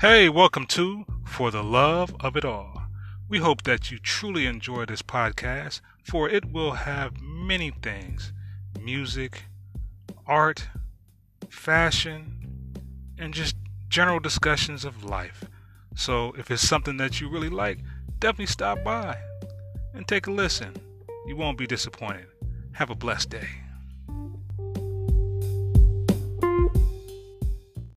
Hey, welcome to For the Love of It All. We hope that you truly enjoy this podcast, for it will have many things music, art, fashion, and just general discussions of life. So, if it's something that you really like, definitely stop by and take a listen. You won't be disappointed. Have a blessed day.